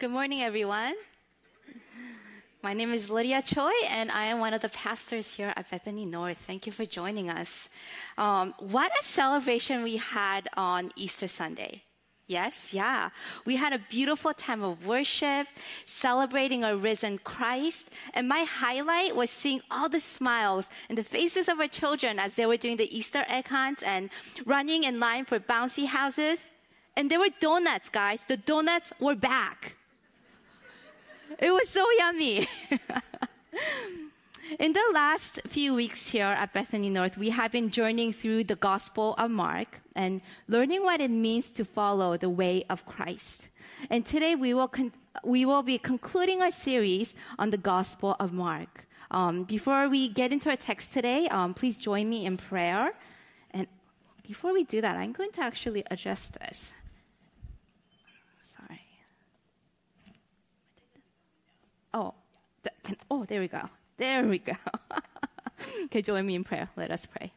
Good morning, everyone. My name is Lydia Choi, and I am one of the pastors here at Bethany North. Thank you for joining us. Um, what a celebration we had on Easter Sunday. Yes, yeah. We had a beautiful time of worship, celebrating our risen Christ. And my highlight was seeing all the smiles in the faces of our children as they were doing the Easter egg hunt and running in line for bouncy houses. And there were donuts, guys. The donuts were back. It was so yummy. In the last few weeks here at Bethany North, we have been journeying through the Gospel of Mark and learning what it means to follow the way of Christ. And today we will, con- we will be concluding our series on the Gospel of Mark. Um, before we get into our text today, um, please join me in prayer. And before we do that, I'm going to actually adjust this. Oh, can, oh, there we go. There we go. okay, join me in prayer. Let us pray.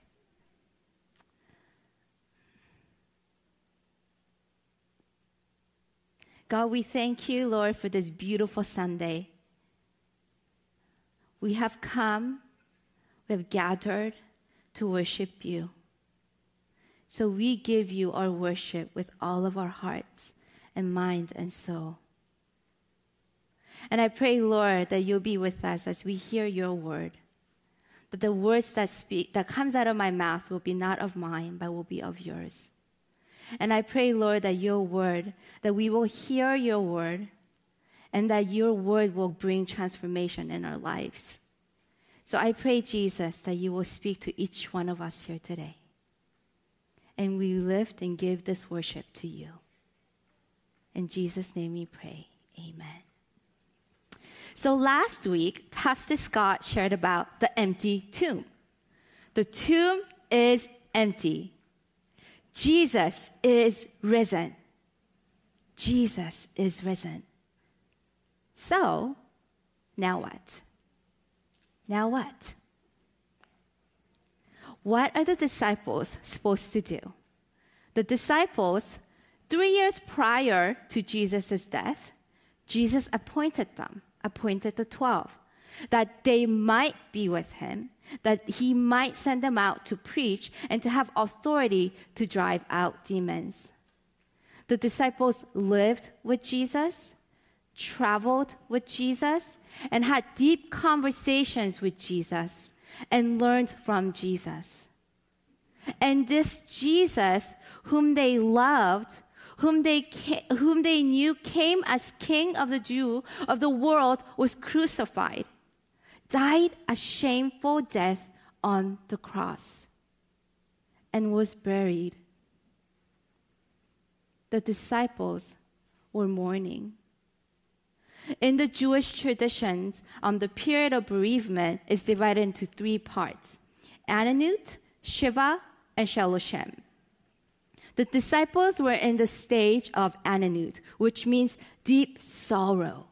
God, we thank you, Lord, for this beautiful Sunday. We have come, we have gathered to worship you. So we give you our worship with all of our hearts and mind and soul. And I pray, Lord, that you'll be with us as we hear your word. That the words that speak that comes out of my mouth will be not of mine, but will be of yours. And I pray, Lord, that your word, that we will hear your word, and that your word will bring transformation in our lives. So I pray, Jesus, that you will speak to each one of us here today. And we lift and give this worship to you. In Jesus' name we pray. Amen. So last week, Pastor Scott shared about the empty tomb. The tomb is empty. Jesus is risen. Jesus is risen. So, now what? Now what? What are the disciples supposed to do? The disciples, three years prior to Jesus' death, Jesus appointed them appointed the 12 that they might be with him, that he might send them out to preach and to have authority to drive out demons. The disciples lived with Jesus, traveled with Jesus, and had deep conversations with Jesus and learned from Jesus. And this Jesus, whom they loved, whom they, whom they knew came as king of the Jew of the world was crucified, died a shameful death on the cross, and was buried. The disciples were mourning. In the Jewish traditions, um, the period of bereavement is divided into three parts Ananut, Shiva, and Shaloshim. The disciples were in the stage of ananut, which means deep sorrow.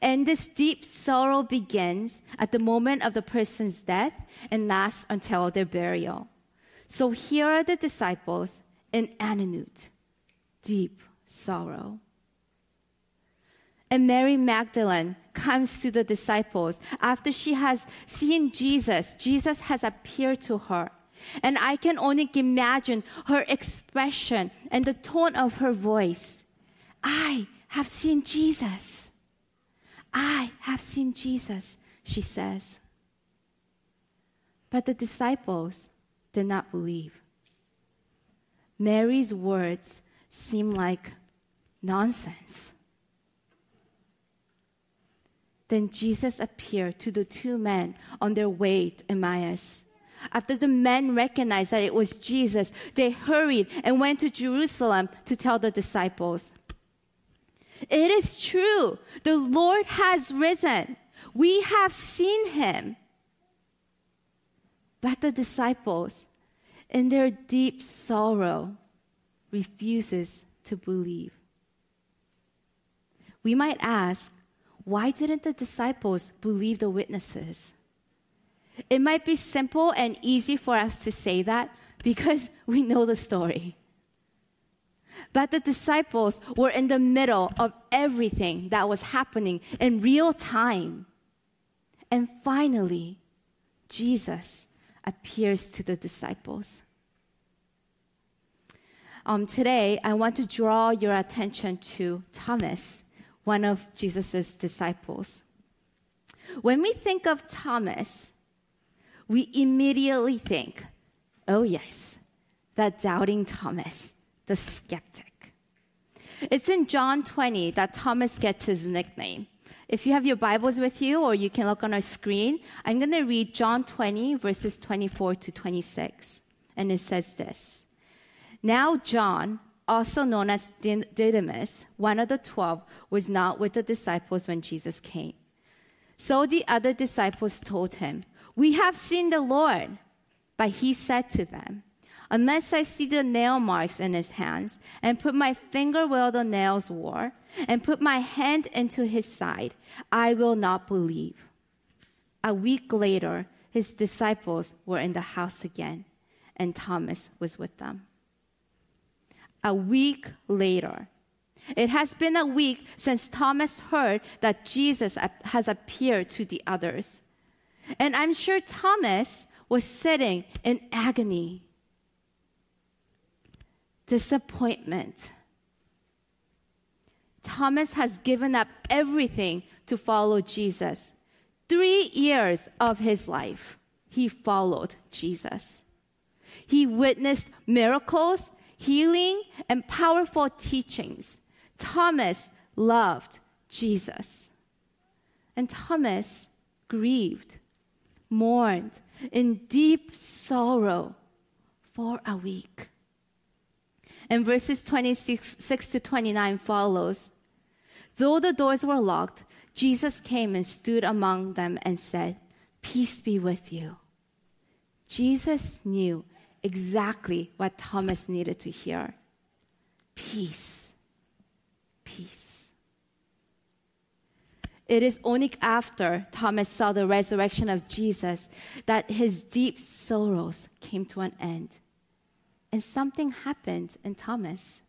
And this deep sorrow begins at the moment of the person's death and lasts until their burial. So here are the disciples in ananut, deep sorrow. And Mary Magdalene comes to the disciples after she has seen Jesus. Jesus has appeared to her. And I can only imagine her expression and the tone of her voice. I have seen Jesus. I have seen Jesus, she says. But the disciples did not believe. Mary's words seem like nonsense. Then Jesus appeared to the two men on their way to Emmaus. After the men recognized that it was Jesus, they hurried and went to Jerusalem to tell the disciples. It is true. The Lord has risen. We have seen him. But the disciples, in their deep sorrow, refuses to believe. We might ask, why didn't the disciples believe the witnesses? It might be simple and easy for us to say that because we know the story. But the disciples were in the middle of everything that was happening in real time. And finally, Jesus appears to the disciples. Um, today, I want to draw your attention to Thomas, one of Jesus' disciples. When we think of Thomas, we immediately think, oh, yes, that doubting Thomas, the skeptic. It's in John 20 that Thomas gets his nickname. If you have your Bibles with you, or you can look on our screen, I'm going to read John 20, verses 24 to 26. And it says this Now, John, also known as Didymus, one of the twelve, was not with the disciples when Jesus came. So the other disciples told him, We have seen the Lord. But he said to them, Unless I see the nail marks in his hands, and put my finger where the nails were, and put my hand into his side, I will not believe. A week later, his disciples were in the house again, and Thomas was with them. A week later, it has been a week since Thomas heard that Jesus has appeared to the others. And I'm sure Thomas was sitting in agony disappointment. Thomas has given up everything to follow Jesus. Three years of his life, he followed Jesus. He witnessed miracles, healing, and powerful teachings. Thomas loved Jesus. And Thomas grieved, mourned in deep sorrow for a week. And verses 26 to 29 follows. Though the doors were locked, Jesus came and stood among them and said, Peace be with you. Jesus knew exactly what Thomas needed to hear peace. Peace. It is only after Thomas saw the resurrection of Jesus that his deep sorrows came to an end and something happened in Thomas.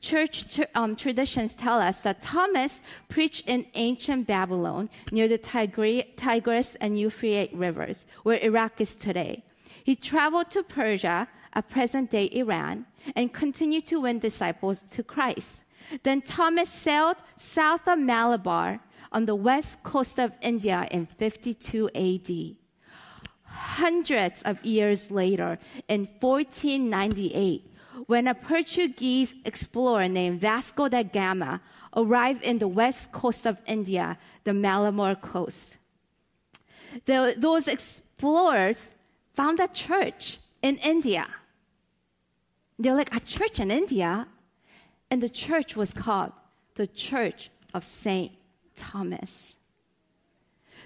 Church um, traditions tell us that Thomas preached in ancient Babylon near the Tigris and Euphrates rivers, where Iraq is today. He traveled to Persia, a present day Iran, and continued to win disciples to Christ. Then Thomas sailed south of Malabar on the west coast of India in 52 AD hundreds of years later, in 1498, when a Portuguese explorer named Vasco da Gama arrived in the west coast of India, the Malabar coast. The, those explorers found a church in India. They're like, a church in India? And the church was called the Church of St. Thomas.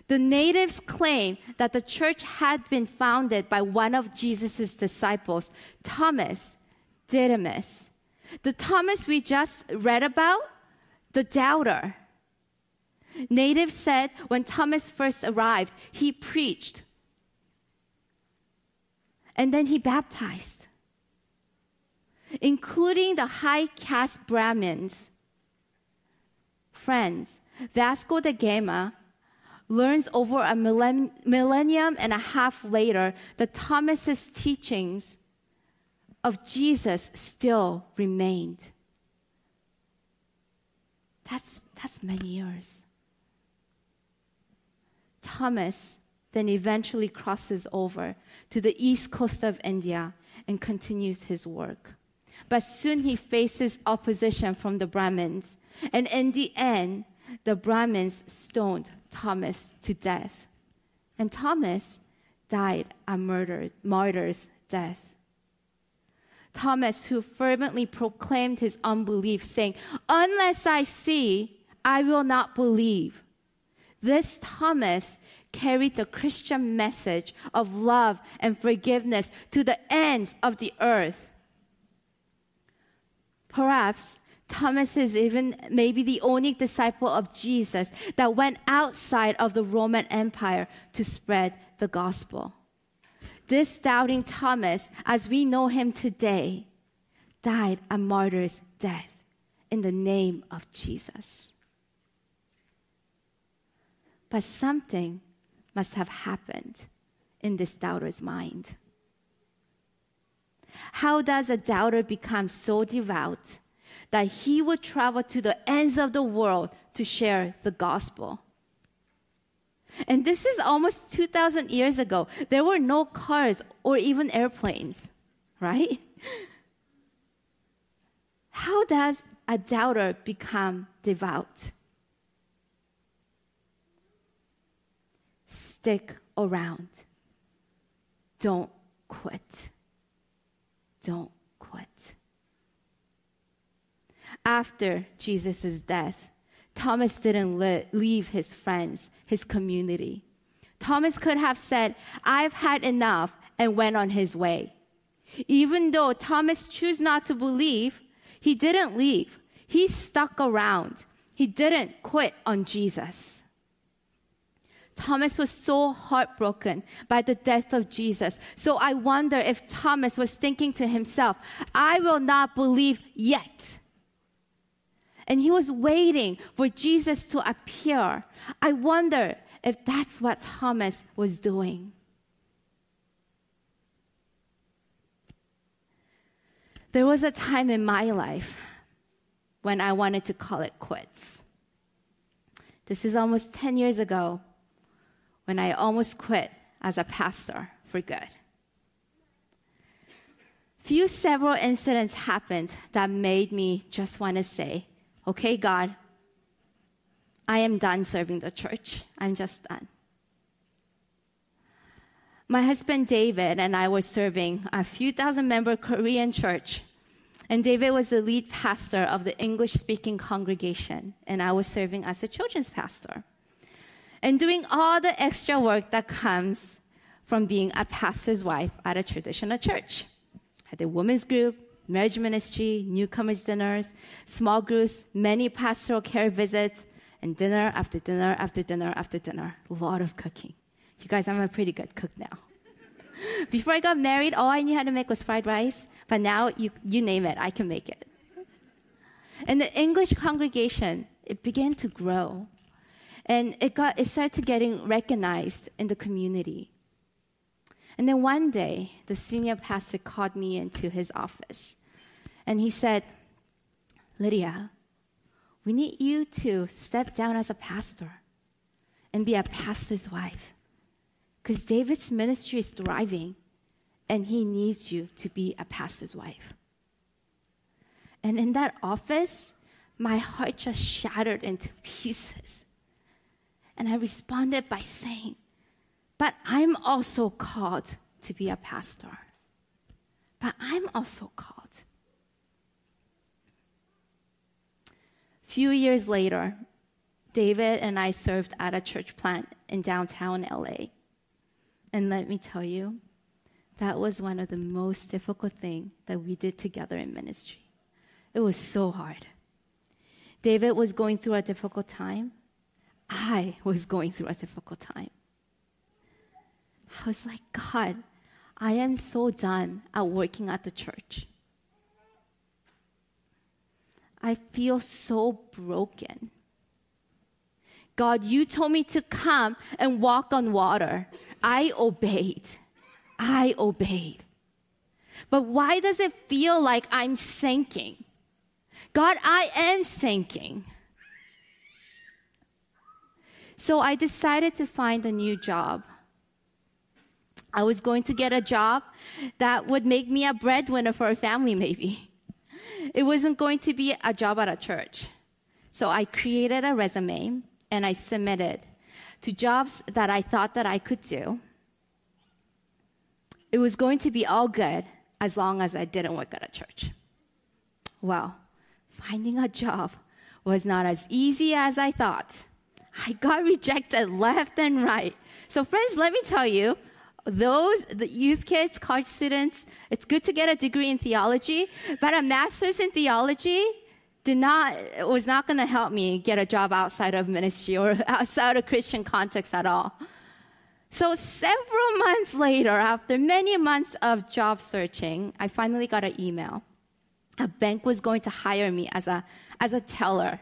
The natives claim that the church had been founded by one of Jesus' disciples, Thomas Didymus. The Thomas we just read about, the doubter. Natives said when Thomas first arrived, he preached and then he baptized, including the high caste Brahmins. Friends, Vasco da Gama learns over a millennium and a half later that Thomas's teachings of Jesus still remained. That's, that's many years. Thomas then eventually crosses over to the east coast of India and continues his work. But soon he faces opposition from the Brahmins, and in the end, the Brahmins stoned Thomas to death. And Thomas died a martyr's death. Thomas, who fervently proclaimed his unbelief, saying, Unless I see, I will not believe. This Thomas carried the Christian message of love and forgiveness to the ends of the earth. Perhaps Thomas is even maybe the only disciple of Jesus that went outside of the Roman Empire to spread the gospel. This doubting Thomas, as we know him today, died a martyr's death in the name of Jesus. But something must have happened in this doubter's mind. How does a doubter become so devout that he would travel to the ends of the world to share the gospel? And this is almost 2,000 years ago. There were no cars or even airplanes, right? How does a doubter become devout? Stick around. Don't quit. Don't quit. After Jesus' death, Thomas didn't li- leave his friends, his community. Thomas could have said, I've had enough, and went on his way. Even though Thomas chose not to believe, he didn't leave. He stuck around. He didn't quit on Jesus. Thomas was so heartbroken by the death of Jesus. So I wonder if Thomas was thinking to himself, I will not believe yet. And he was waiting for Jesus to appear. I wonder if that's what Thomas was doing. There was a time in my life when I wanted to call it quits. This is almost 10 years ago when I almost quit as a pastor for good. Few several incidents happened that made me just want to say, okay, God, I am done serving the church. I'm just done. My husband David and I were serving a few thousand member Korean church. And David was the lead pastor of the English speaking congregation, and I was serving as a children's pastor. And doing all the extra work that comes from being a pastor's wife at a traditional church. Had a women's group, marriage ministry, newcomers dinners, small groups, many pastoral care visits, and dinner after dinner after dinner after dinner. A lot of cooking. You guys, I'm a pretty good cook now. Before I got married, all I knew how to make was fried rice, but now you, you name it, I can make it. And the English congregation, it began to grow. And it, got, it started getting recognized in the community. And then one day, the senior pastor called me into his office. And he said, Lydia, we need you to step down as a pastor and be a pastor's wife. Because David's ministry is thriving, and he needs you to be a pastor's wife. And in that office, my heart just shattered into pieces. And I responded by saying, but I'm also called to be a pastor. But I'm also called. A Few years later, David and I served at a church plant in downtown LA. And let me tell you, that was one of the most difficult things that we did together in ministry. It was so hard. David was going through a difficult time. I was going through a difficult time. I was like, God, I am so done at working at the church. I feel so broken. God, you told me to come and walk on water. I obeyed. I obeyed. But why does it feel like I'm sinking? God, I am sinking. So I decided to find a new job. I was going to get a job that would make me a breadwinner for a family, maybe. It wasn't going to be a job at a church. So I created a resume and I submitted to jobs that I thought that I could do. It was going to be all good as long as I didn't work at a church. Well, finding a job was not as easy as I thought. I got rejected left and right. So, friends, let me tell you, those the youth kids, college students, it's good to get a degree in theology, but a master's in theology did not was not going to help me get a job outside of ministry or outside of Christian context at all. So several months later, after many months of job searching, I finally got an email. a bank was going to hire me as a, as a teller.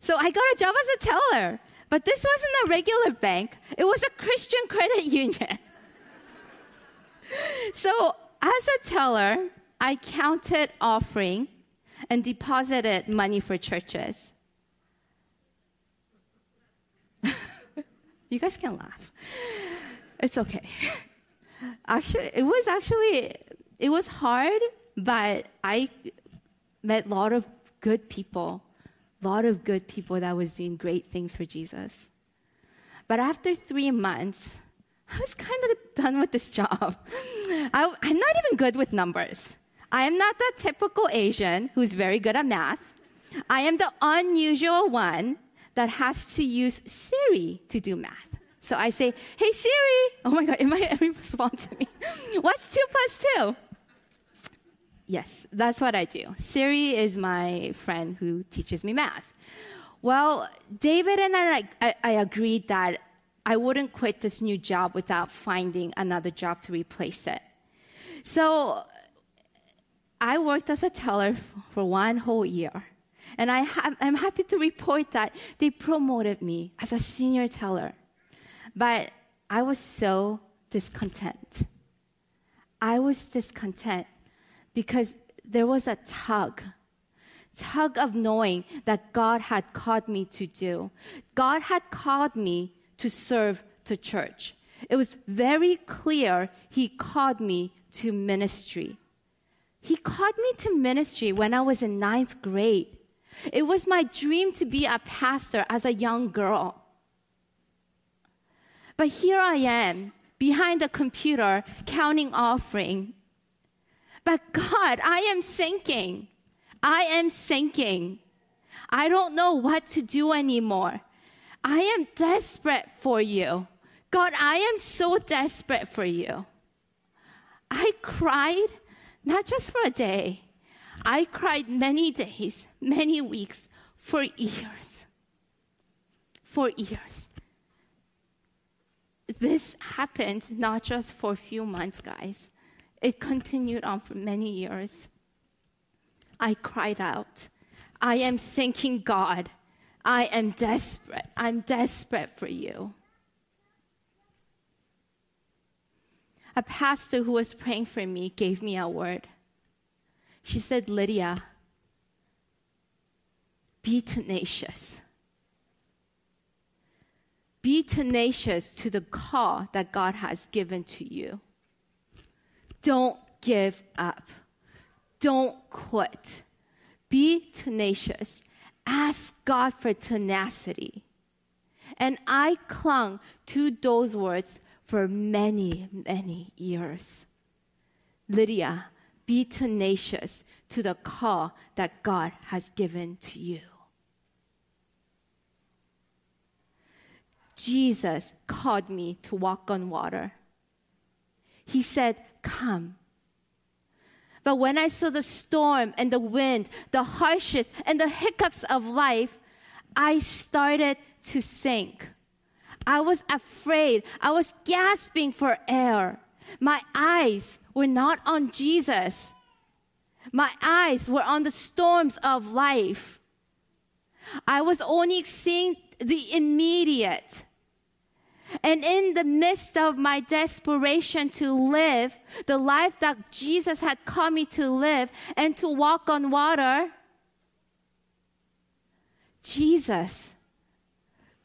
So I got a job as a teller. But this wasn't a regular bank, it was a Christian credit union. so as a teller, I counted offering and deposited money for churches. you guys can laugh. It's okay. Actually, it was actually it was hard, but I met a lot of good people, lot of good people that was doing great things for Jesus. But after three months, I was kind of done with this job. I, I'm not even good with numbers. I am not the typical Asian who's very good at math. I am the unusual one that has to use Siri to do math. So I say, hey Siri, oh my God, it might respond to me. What's two plus two? Yes, that's what I do. Siri is my friend who teaches me math. Well, David and I, I, I agreed that I wouldn't quit this new job without finding another job to replace it. So I worked as a teller for one whole year. And I am happy to report that they promoted me as a senior teller. But I was so discontent. I was discontent because there was a tug tug of knowing that God had called me to do. God had called me to serve the church. It was very clear He called me to ministry. He called me to ministry when I was in ninth grade. It was my dream to be a pastor as a young girl. But here I am, behind a computer, counting offering. But God, I am sinking. I am sinking. I don't know what to do anymore. I am desperate for you. God, I am so desperate for you. I cried, not just for a day, I cried many days, many weeks, for years. For years. This happened not just for a few months, guys. It continued on for many years. I cried out, I am sinking, God. I am desperate. I'm desperate for you. A pastor who was praying for me gave me a word. She said, Lydia, be tenacious. Be tenacious to the call that God has given to you. Don't give up. Don't quit. Be tenacious. Ask God for tenacity. And I clung to those words for many, many years. Lydia, be tenacious to the call that God has given to you. Jesus called me to walk on water. He said, Come. But when I saw the storm and the wind, the harshness and the hiccups of life, I started to sink. I was afraid. I was gasping for air. My eyes were not on Jesus. My eyes were on the storms of life. I was only seeing the immediate. And in the midst of my desperation to live the life that Jesus had called me to live and to walk on water, Jesus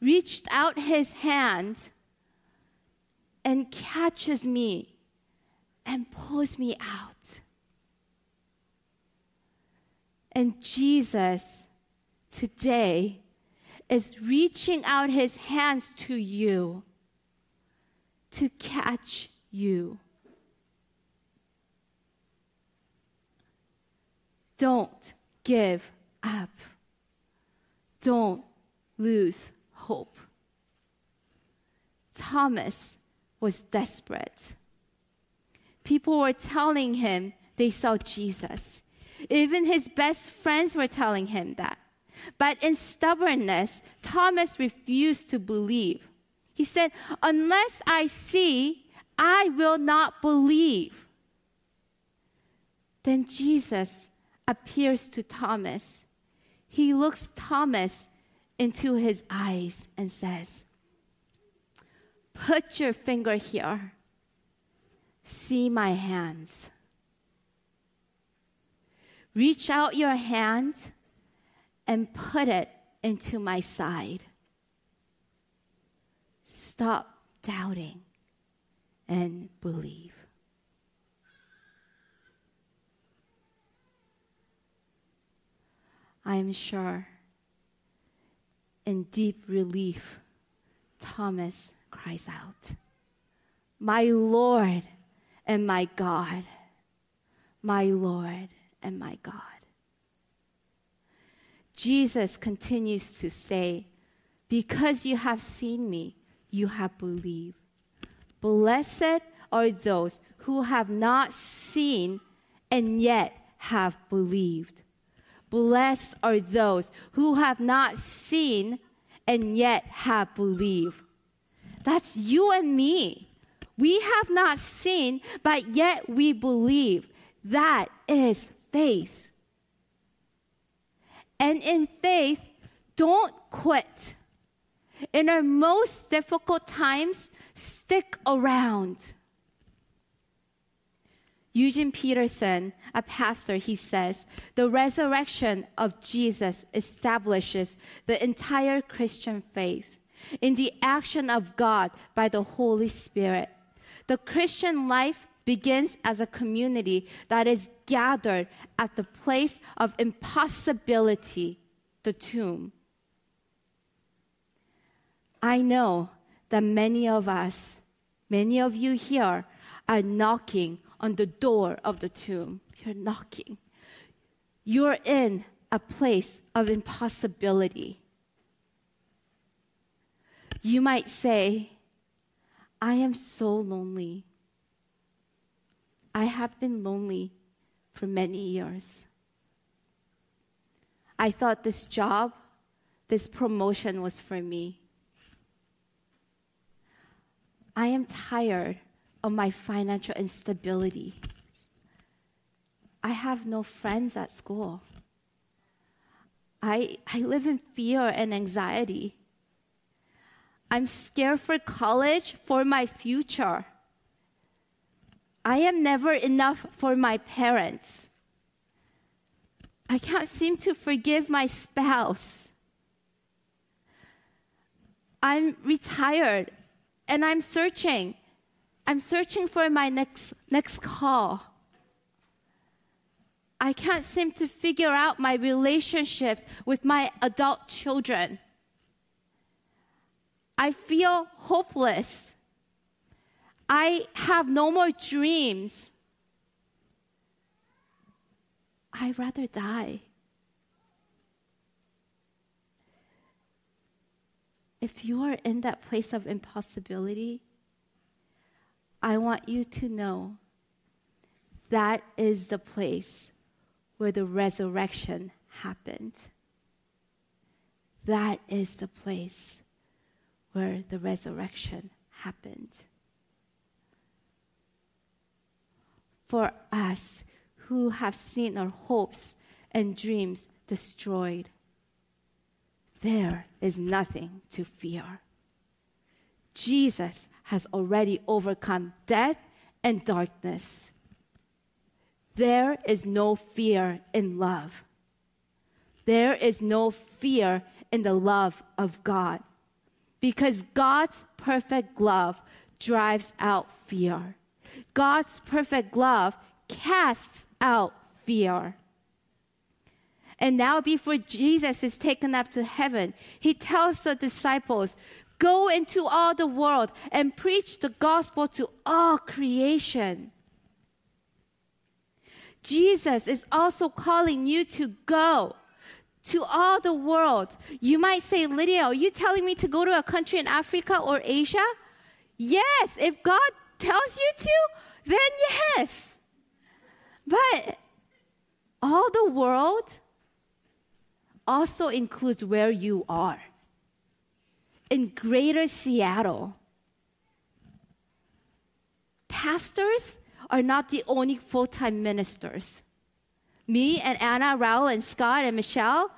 reached out his hand and catches me and pulls me out. And Jesus today is reaching out his hands to you to catch you. Don't give up. Don't lose hope. Thomas was desperate. People were telling him they saw Jesus. Even his best friends were telling him that. But in stubbornness, Thomas refused to believe. He said, Unless I see, I will not believe. Then Jesus appears to Thomas, he looks Thomas into his eyes and says, Put your finger here. See my hands. Reach out your hand and put it into my side. Stop doubting and believe. I am sure in deep relief, Thomas cries out, My Lord and my God, my Lord and my God. Jesus continues to say, Because you have seen me, you have believed. Blessed are those who have not seen and yet have believed. Blessed are those who have not seen and yet have believed. That's you and me. We have not seen, but yet we believe. That is faith. And in faith, don't quit. In our most difficult times, stick around. Eugene Peterson, a pastor, he says, the resurrection of Jesus establishes the entire Christian faith in the action of God by the Holy Spirit. The Christian life begins as a community that is gathered at the place of impossibility, the tomb. I know that many of us, many of you here, are knocking on the door of the tomb. You're knocking. You're in a place of impossibility. You might say, I am so lonely. I have been lonely for many years. I thought this job, this promotion was for me. I am tired of my financial instability. I have no friends at school. I, I live in fear and anxiety. I'm scared for college, for my future. I am never enough for my parents. I can't seem to forgive my spouse. I'm retired and I'm searching. I'm searching for my next, next call. I can't seem to figure out my relationships with my adult children. I feel hopeless. I have no more dreams. I'd rather die. If you are in that place of impossibility, I want you to know that is the place where the resurrection happened. That is the place where the resurrection happened. For us who have seen our hopes and dreams destroyed, there is nothing to fear. Jesus has already overcome death and darkness. There is no fear in love. There is no fear in the love of God because God's perfect love drives out fear. God's perfect love casts out fear. And now, before Jesus is taken up to heaven, he tells the disciples, Go into all the world and preach the gospel to all creation. Jesus is also calling you to go to all the world. You might say, Lydia, are you telling me to go to a country in Africa or Asia? Yes, if God tells you to, then yes. But all the world also includes where you are. In greater Seattle, pastors are not the only full time ministers. Me and Anna, Raul, and Scott, and Michelle,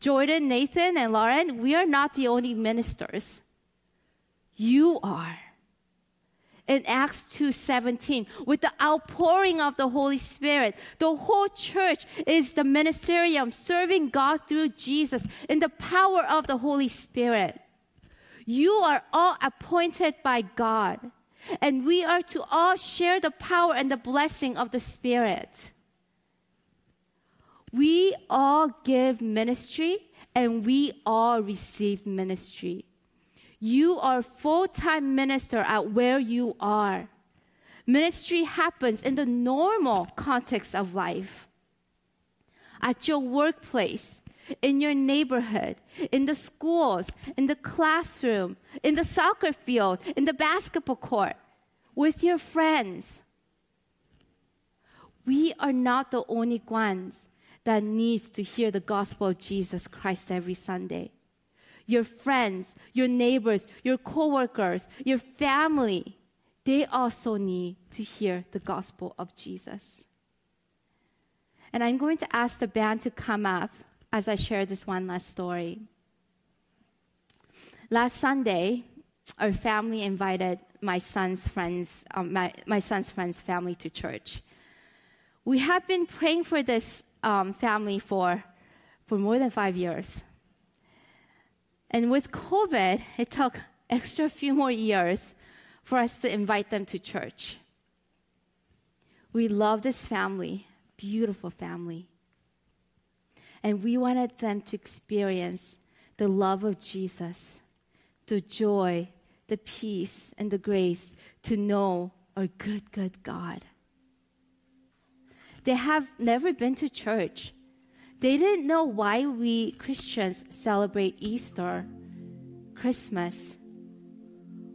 Jordan, Nathan, and Lauren, we are not the only ministers. You are. In Acts 2:17, with the outpouring of the Holy Spirit, the whole church is the ministerium serving God through Jesus in the power of the Holy Spirit. You are all appointed by God, and we are to all share the power and the blessing of the Spirit. We all give ministry and we all receive ministry. You are full-time minister at where you are. Ministry happens in the normal context of life. At your workplace, in your neighborhood, in the schools, in the classroom, in the soccer field, in the basketball court, with your friends. We are not the only ones that needs to hear the gospel of Jesus Christ every Sunday. Your friends, your neighbors, your coworkers, your family, they also need to hear the gospel of Jesus. And I'm going to ask the band to come up as I share this one last story. Last Sunday, our family invited my son's friends, um, my, my son's friends' family to church. We have been praying for this um, family for, for more than five years. And with COVID, it took extra few more years for us to invite them to church. We love this family, beautiful family. And we wanted them to experience the love of Jesus, the joy, the peace, and the grace to know our good, good God. They have never been to church. They didn't know why we Christians celebrate Easter, Christmas.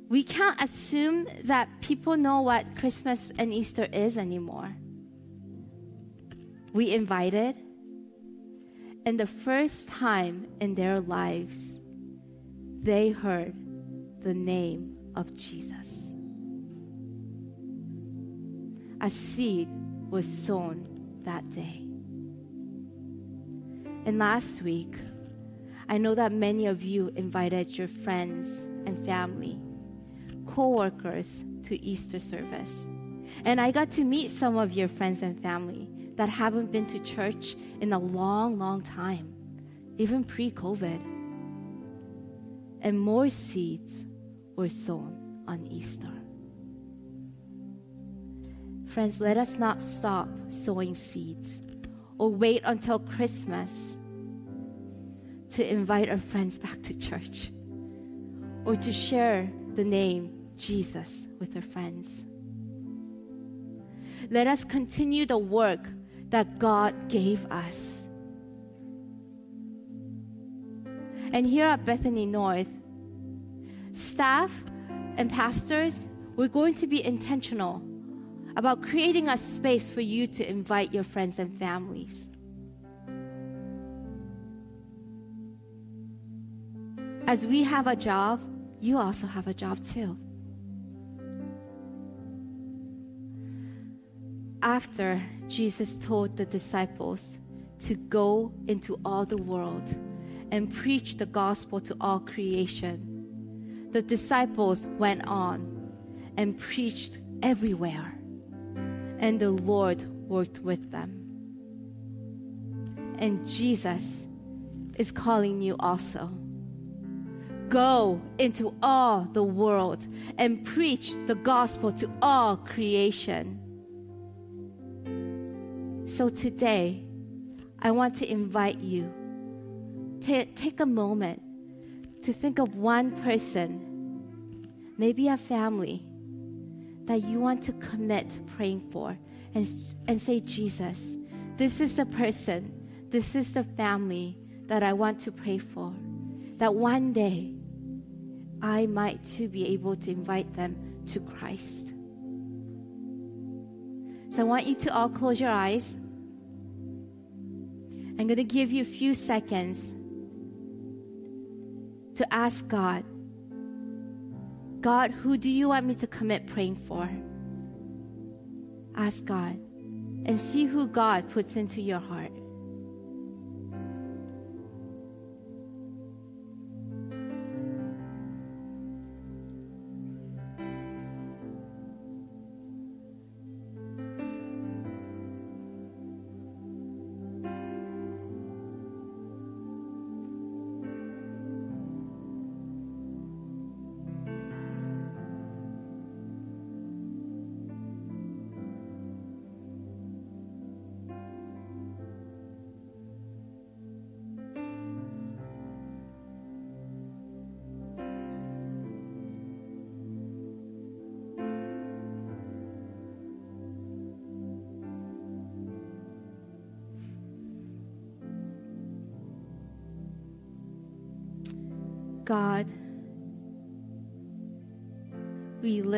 We can't assume that people know what Christmas and Easter is anymore. We invited, and the first time in their lives, they heard the name of Jesus. A seed was sown that day. And last week, I know that many of you invited your friends and family, co-workers to Easter service. And I got to meet some of your friends and family that haven't been to church in a long, long time, even pre COVID. And more seeds were sown on Easter. Friends, let us not stop sowing seeds or wait until Christmas to invite our friends back to church or to share the name Jesus with our friends. Let us continue the work that God gave us. And here at Bethany North, staff and pastors, we're going to be intentional about creating a space for you to invite your friends and families. As we have a job, you also have a job too. After Jesus told the disciples to go into all the world and preach the gospel to all creation, the disciples went on and preached everywhere and the Lord worked with them. And Jesus is calling you also. Go into all the world and preach the gospel to all creation. So today, I want to invite you to take a moment to think of one person, maybe a family that you want to commit praying for and, and say, Jesus, this is the person, this is the family that I want to pray for. That one day I might too be able to invite them to Christ. So I want you to all close your eyes. I'm going to give you a few seconds to ask God God, who do you want me to commit praying for? Ask God and see who God puts into your heart.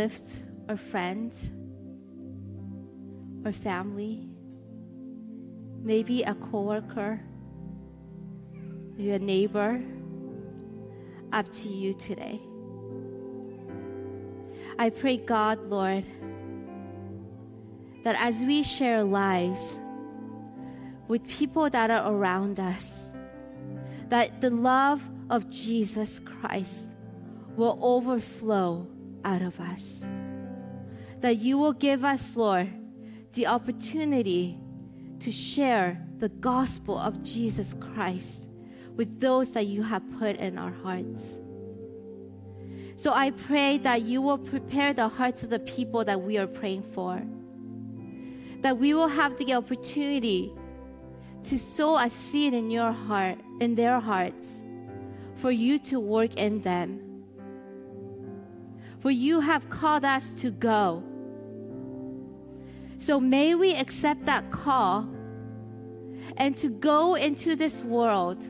We lift our friends, our family, maybe a coworker, a neighbor, up to you today. I pray, God, Lord, that as we share lives with people that are around us, that the love of Jesus Christ will overflow out of us. That you will give us, Lord, the opportunity to share the gospel of Jesus Christ with those that you have put in our hearts. So I pray that you will prepare the hearts of the people that we are praying for. That we will have the opportunity to sow a seed in your heart, in their hearts, for you to work in them. For you have called us to go. So may we accept that call and to go into this world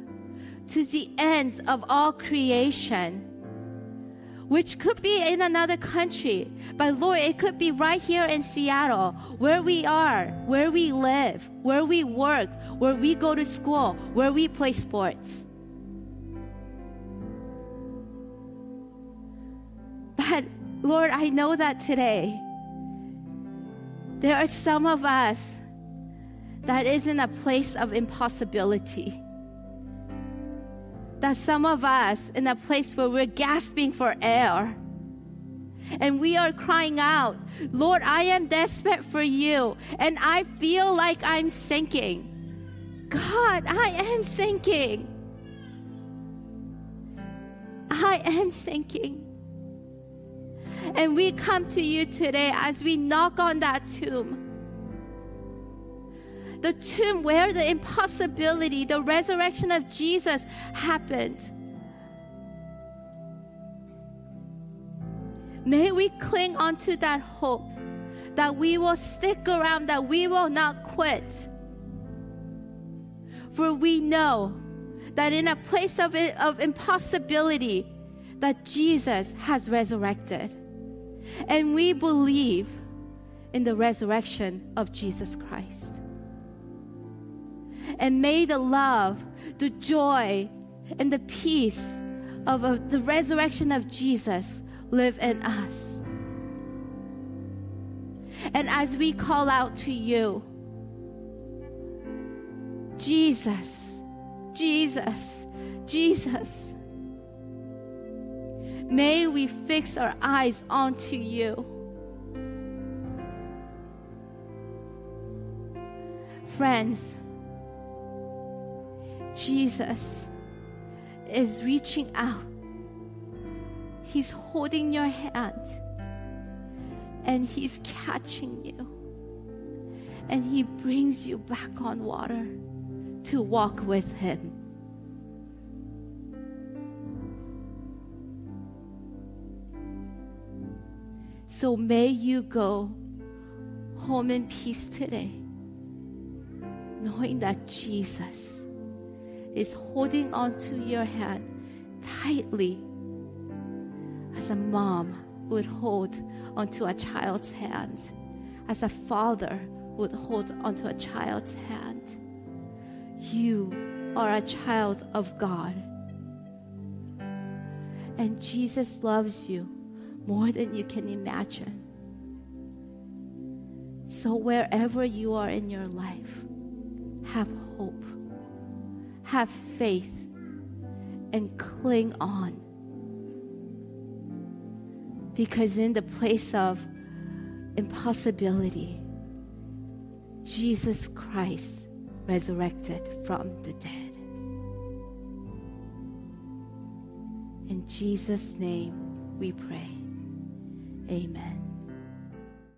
to the ends of all creation, which could be in another country. But Lord, it could be right here in Seattle, where we are, where we live, where we work, where we go to school, where we play sports. Lord, I know that today there are some of us that is in a place of impossibility. That some of us in a place where we're gasping for air. And we are crying out, Lord, I am desperate for you. And I feel like I'm sinking. God, I am sinking. I am sinking. And we come to you today as we knock on that tomb. The tomb where the impossibility, the resurrection of Jesus happened. May we cling onto that hope that we will stick around, that we will not quit. For we know that in a place of, of impossibility, that Jesus has resurrected. And we believe in the resurrection of Jesus Christ. And may the love, the joy, and the peace of, of the resurrection of Jesus live in us. And as we call out to you, Jesus, Jesus, Jesus, May we fix our eyes onto you. Friends, Jesus is reaching out. He's holding your hand and He's catching you. And He brings you back on water to walk with Him. So may you go home in peace today, knowing that Jesus is holding onto your hand tightly as a mom would hold onto a child's hand, as a father would hold onto a child's hand. You are a child of God. And Jesus loves you more than you can imagine. So, wherever you are in your life, have hope, have faith, and cling on. Because in the place of impossibility, Jesus Christ resurrected from the dead. In Jesus' name we pray. Amen.